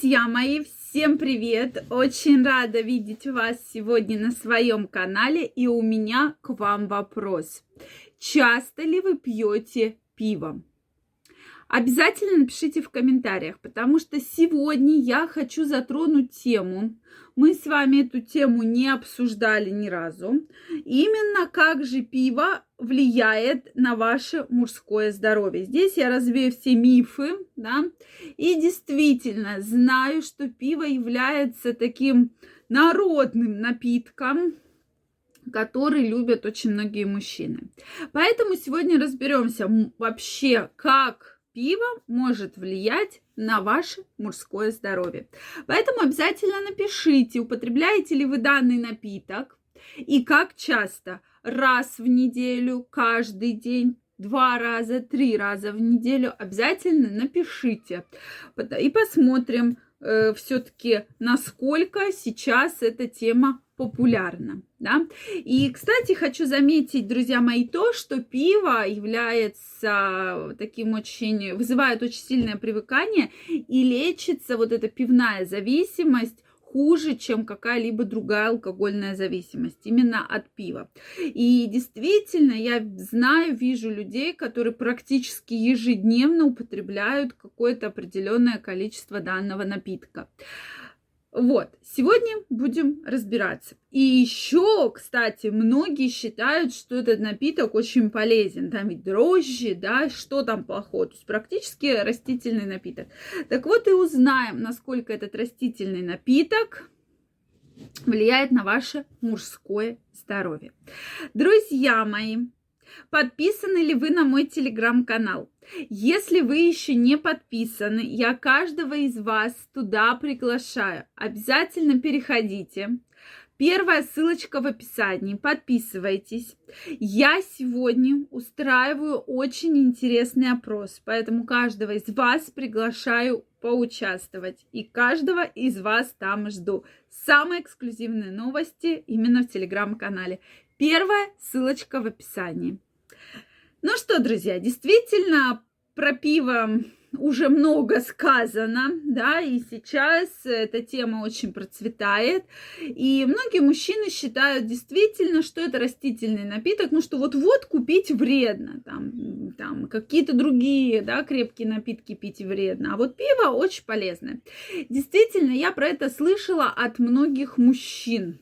Друзья мои, всем привет! Очень рада видеть вас сегодня на своем канале. И у меня к вам вопрос. Часто ли вы пьете пиво? Обязательно напишите в комментариях, потому что сегодня я хочу затронуть тему. Мы с вами эту тему не обсуждали ни разу. Именно как же пиво влияет на ваше мужское здоровье. Здесь я развею все мифы, да, и действительно знаю, что пиво является таким народным напитком, который любят очень многие мужчины. Поэтому сегодня разберемся вообще, как пиво может влиять на ваше мужское здоровье. Поэтому обязательно напишите, употребляете ли вы данный напиток и как часто. Раз в неделю, каждый день, два раза, три раза в неделю. Обязательно напишите. И посмотрим, э, все-таки, насколько сейчас эта тема популярна, да. И, кстати, хочу заметить, друзья мои, то, что пиво является таким очень, вызывает очень сильное привыкание и лечится вот эта пивная зависимость хуже, чем какая-либо другая алкогольная зависимость, именно от пива. И действительно, я знаю, вижу людей, которые практически ежедневно употребляют какое-то определенное количество данного напитка. Вот, сегодня будем разбираться. И еще, кстати, многие считают, что этот напиток очень полезен. Там ведь дрожжи, да, что там плохого. То есть практически растительный напиток. Так вот и узнаем, насколько этот растительный напиток влияет на ваше мужское здоровье. Друзья мои, Подписаны ли вы на мой телеграм-канал? Если вы еще не подписаны, я каждого из вас туда приглашаю. Обязательно переходите. Первая ссылочка в описании. Подписывайтесь. Я сегодня устраиваю очень интересный опрос, поэтому каждого из вас приглашаю поучаствовать. И каждого из вас там жду. Самые эксклюзивные новости именно в телеграм-канале. Первая ссылочка в описании. Ну что, друзья, действительно, про пиво уже много сказано, да, и сейчас эта тема очень процветает. И многие мужчины считают действительно, что это растительный напиток, ну что вот-вот купить вредно, там, там какие-то другие, да, крепкие напитки пить вредно, а вот пиво очень полезное. Действительно, я про это слышала от многих мужчин,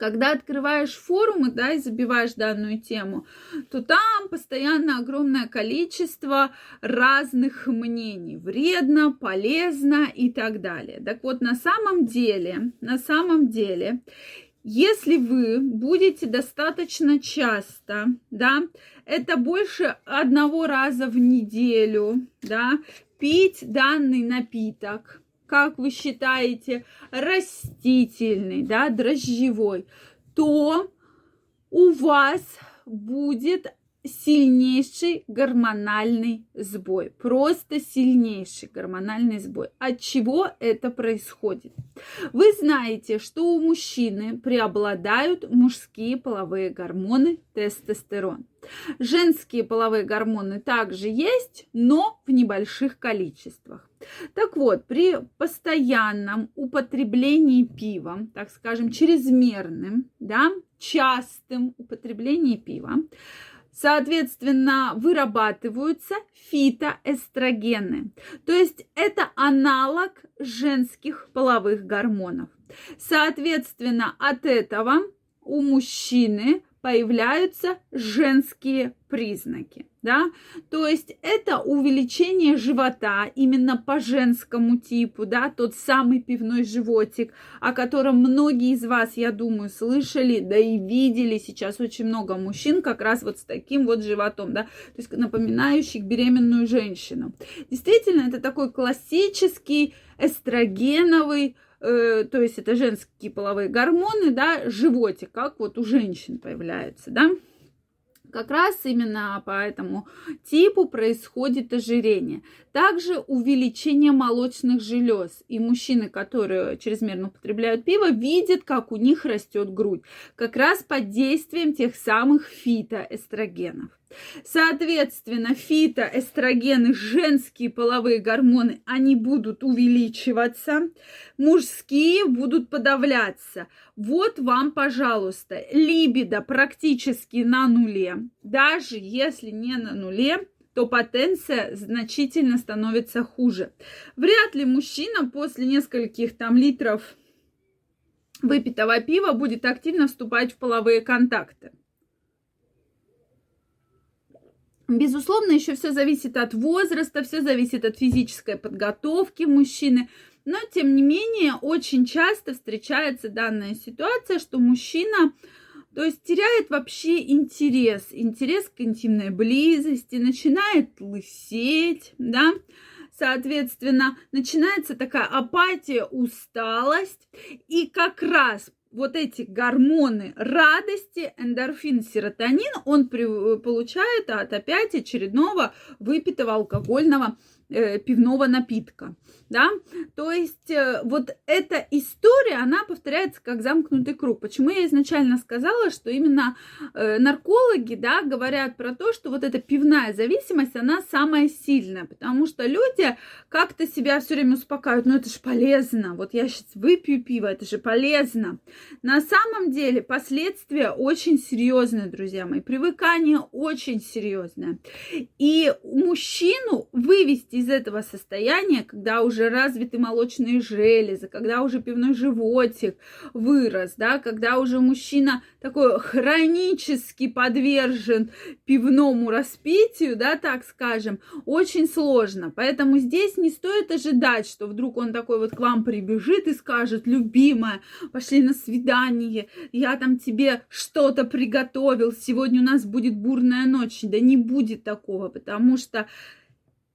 когда открываешь форумы, да, и забиваешь данную тему, то там постоянно огромное количество разных мнений. Вредно, полезно и так далее. Так вот, на самом деле, на самом деле, если вы будете достаточно часто, да, это больше одного раза в неделю, да, пить данный напиток, как вы считаете, растительный, да, дрожжевой, то у вас будет сильнейший гормональный сбой. Просто сильнейший гормональный сбой. От чего это происходит? Вы знаете, что у мужчины преобладают мужские половые гормоны тестостерон. Женские половые гормоны также есть, но в небольших количествах. Так вот, при постоянном употреблении пива, так скажем, чрезмерным, да, частым употреблении пива, соответственно, вырабатываются фитоэстрогены. То есть это аналог женских половых гормонов. Соответственно, от этого у мужчины появляются женские признаки, да, то есть это увеличение живота именно по женскому типу, да, тот самый пивной животик, о котором многие из вас, я думаю, слышали, да и видели сейчас очень много мужчин как раз вот с таким вот животом, да, то есть напоминающих беременную женщину. Действительно, это такой классический эстрогеновый э, то есть это женские половые гормоны, да, животик, как вот у женщин появляется, да. Как раз именно по этому типу происходит ожирение. Также увеличение молочных желез. И мужчины, которые чрезмерно употребляют пиво, видят, как у них растет грудь. Как раз под действием тех самых фитоэстрогенов. Соответственно, фитоэстрогены, женские половые гормоны, они будут увеличиваться, мужские будут подавляться. Вот вам, пожалуйста, либидо практически на нуле. Даже если не на нуле, то потенция значительно становится хуже. Вряд ли мужчина после нескольких там литров выпитого пива будет активно вступать в половые контакты. Безусловно, еще все зависит от возраста, все зависит от физической подготовки мужчины. Но, тем не менее, очень часто встречается данная ситуация, что мужчина, то есть теряет вообще интерес, интерес к интимной близости, начинает лысеть, да, соответственно, начинается такая апатия, усталость, и как раз вот эти гормоны радости, эндорфин, серотонин, он при, получает от опять очередного выпитого алкогольного э, пивного напитка да, то есть э, вот эта история, она повторяется как замкнутый круг. Почему я изначально сказала, что именно э, наркологи, да, говорят про то, что вот эта пивная зависимость, она самая сильная, потому что люди как-то себя все время успокаивают, ну это же полезно, вот я сейчас выпью пиво, это же полезно. На самом деле последствия очень серьезные, друзья мои, привыкание очень серьезное. И мужчину вывести из этого состояния, когда уже развиты молочные железы, когда уже пивной животик вырос, да, когда уже мужчина такой хронически подвержен пивному распитию, да, так скажем, очень сложно. Поэтому здесь не стоит ожидать, что вдруг он такой вот к вам прибежит и скажет, любимая, пошли на свидание, я там тебе что-то приготовил, сегодня у нас будет бурная ночь. Да не будет такого, потому что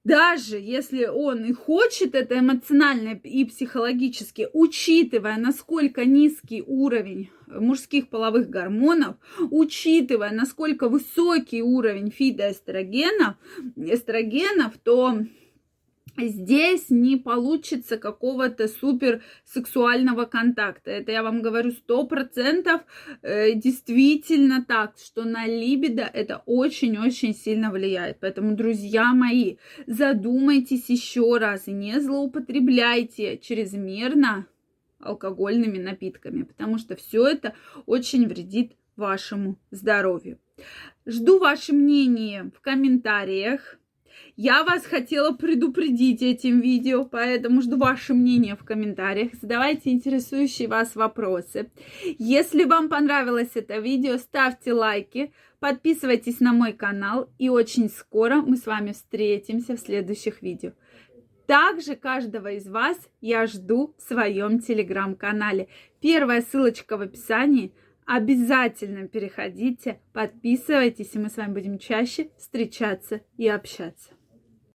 даже если он и хочет это эмоционально и психологически, учитывая, насколько низкий уровень мужских половых гормонов, учитывая, насколько высокий уровень фитоэстрогенов, эстрогенов, то здесь не получится какого-то супер сексуального контакта. Это я вам говорю сто процентов э, действительно так, что на либидо это очень-очень сильно влияет. Поэтому, друзья мои, задумайтесь еще раз и не злоупотребляйте чрезмерно алкогольными напитками, потому что все это очень вредит вашему здоровью. Жду ваше мнение в комментариях. Я вас хотела предупредить этим видео, поэтому жду ваше мнение в комментариях. Задавайте интересующие вас вопросы. Если вам понравилось это видео, ставьте лайки, подписывайтесь на мой канал. И очень скоро мы с вами встретимся в следующих видео. Также каждого из вас я жду в своем телеграм-канале. Первая ссылочка в описании. Обязательно переходите, подписывайтесь, и мы с вами будем чаще встречаться и общаться.